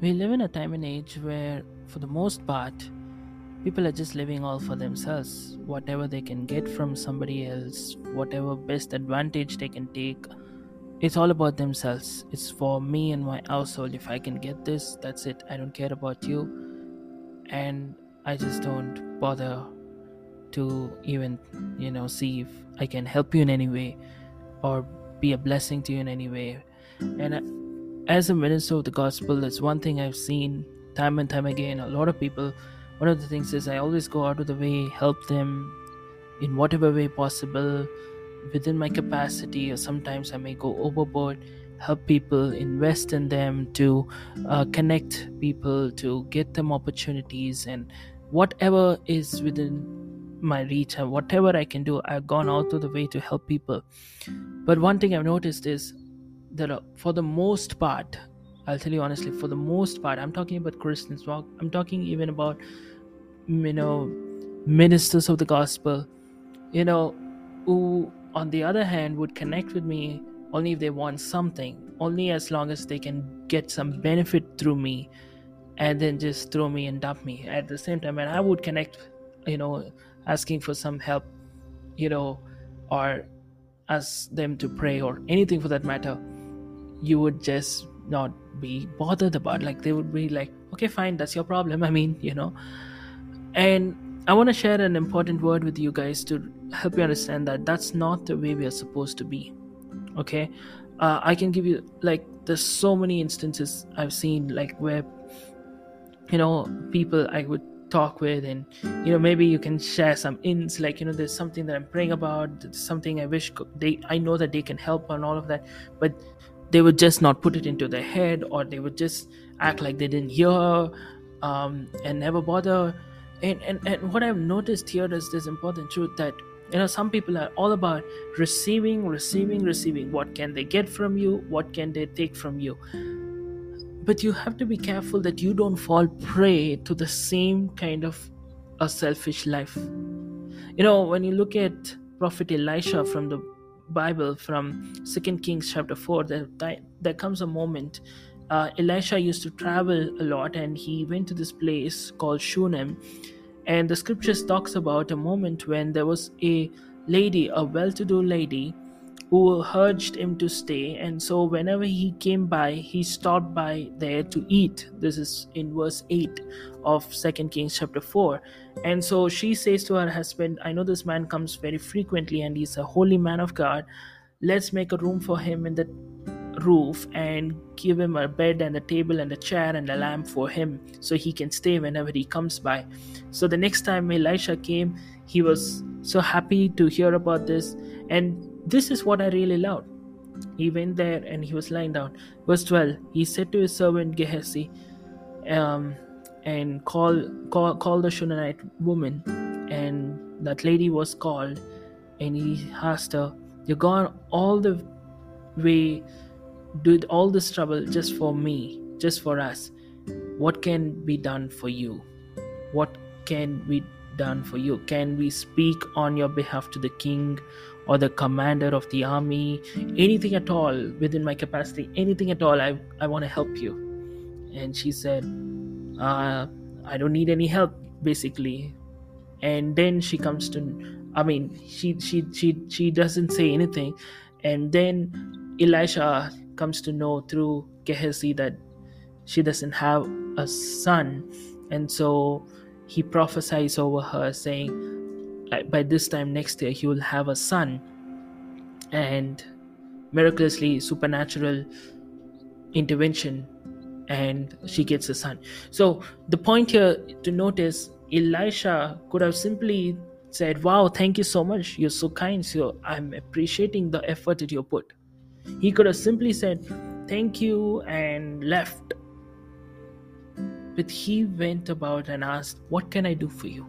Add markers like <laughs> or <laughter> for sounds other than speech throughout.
We live in a time and age where, for the most part, people are just living all for themselves. Whatever they can get from somebody else, whatever best advantage they can take, it's all about themselves. It's for me and my household. If I can get this, that's it. I don't care about you. And I just don't bother to even, you know, see if I can help you in any way or be a blessing to you in any way. And I, as a minister of the gospel, that's one thing I've seen time and time again. A lot of people, one of the things is I always go out of the way, help them in whatever way possible within my capacity, or sometimes I may go overboard, help people, invest in them, to uh, connect people, to get them opportunities, and whatever is within my reach whatever I can do, I've gone out of the way to help people. But one thing I've noticed is that uh, for the most part i'll tell you honestly for the most part i'm talking about christians i'm talking even about you know ministers of the gospel you know who on the other hand would connect with me only if they want something only as long as they can get some benefit through me and then just throw me and dump me. At the same time and i would connect you know asking for some help you know or ask them to pray or anything for that matter you would just not be bothered about like they would be like okay fine that's your problem <laughs> i mean you know? And i want to share an important word with you guys to help you understand that that's not the way we are supposed to be okay? Uh, i can give you like there's so many instances i've seen like where you know people i would talk with and you know maybe you can share some ins like you know there's something that i'm praying about something i wish they i know that they can help on all of that but they would just not put it into their head or they would just act like they didn't hear um, and never bother. And, and and what i've noticed here is this important truth that you know some people are all about receiving receiving receiving. What can they get from you? What can they take from you? But you have to be careful that you don't fall prey to the same kind of a selfish life. You know when you look at prophet elisha from the Bible from Second Kings chapter four, there there comes a moment. Uh, Elisha used to travel a lot, and he went to this place called Shunem, and the scriptures talks about a moment when there was a lady, a well-to-do lady, who urged him to stay. And so whenever he came by he stopped by there to eat. This is in verse 8 of second kings chapter 4 and so she says to her husband i know this man comes very frequently and he's a holy man of god. Let's make a room for him in the roof and give him a bed and a table and a chair and a lamp for him so he can stay whenever he comes by. So the next time elisha came he was so happy to hear about this. And this is what I really loved. He went there and he was lying down. Verse 12 He said to his servant Gehazi, um, and call, call, call the Shunammite woman. And that lady was called, and he asked her, You've gone all the way, did all this trouble just for me, just for us. What can be done for you? What can be done for you? Can we speak on your behalf to the king or the commander of the army, anything at all within my capacity, anything at all, I, I want to help you. And she said, uh, I don't need any help, basically. And then she comes to, I mean, she, she, she, she doesn't say anything. And then Elisha comes to know through Gehazi that she doesn't have a son and so he prophesies over her saying by this time next year he will have a son. And miraculously supernatural intervention and she gets a son. So the point here to notice elisha could have simply said wow thank you so much. You're so kind. So i'm appreciating the effort that you put. He could have simply said thank you and left. But he went about and asked what can i do for you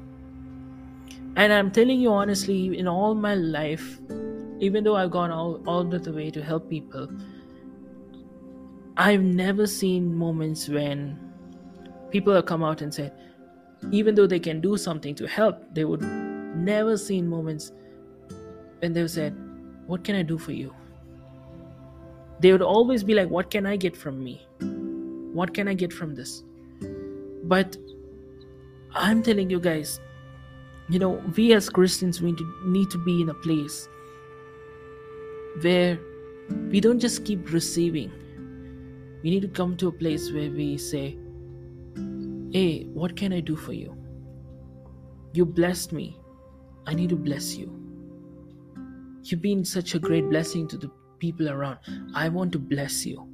and i'm telling you honestly in all my life even though I've gone all, all the way to help people, I've never seen moments when people have come out and said, even though they can do something to help, they would never seen moments when they've said, What can I do for you? They would always be like, What can I get from me? What can I get from this? But I'm telling you guys, you know, we as Christians, we need to be in a place where we don't just keep receiving. We need to come to a place where we say, Hey, what can I do for you? You blessed me. I need to bless you. You've been such a great blessing to the people around. I want to bless you.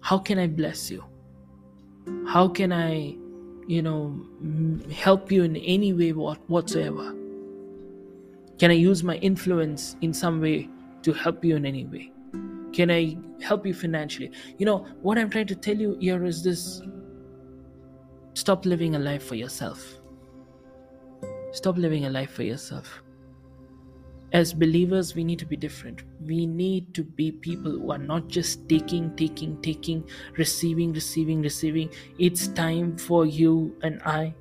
How can I bless you? How can I, you know, help you in any way what, whatsoever? Can I use my influence in some way to help you in any way? Can I help you financially? You know, what I'm trying to tell you here is this stop living a life for yourself. Stop living a life for yourself. As believers, we need to be different. We need to be people who are not just taking, taking, taking, receiving, receiving, receiving. It's time for you and I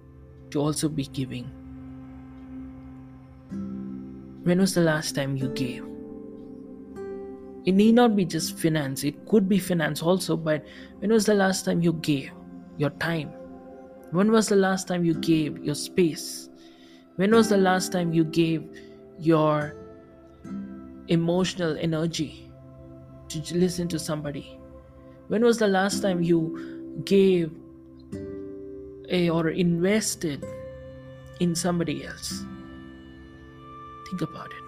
to also be giving. When was the last time you gave? It need not be just finance, it could be finance also, but when was the last time you gave your time? When was the last time you gave your space? When was the last time you gave your emotional energy to listen to somebody? When was the last time you gave a, or invested in somebody else? Think about it.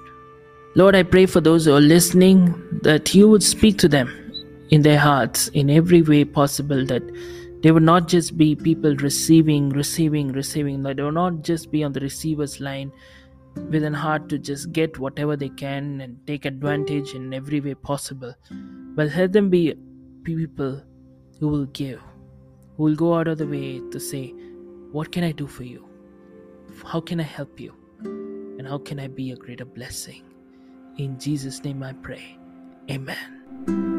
Lord, I pray for those who are listening that you would speak to them in their hearts in every way possible, that they would not just be people receiving, receiving, receiving, that they would not just be on the receiver's line with an heart to just get whatever they can and take advantage in every way possible. But let them be people who will give, who will go out of the way to say, What can I do for you? How can I help you? And how can I be a greater blessing? In Jesus' name I pray. Amen.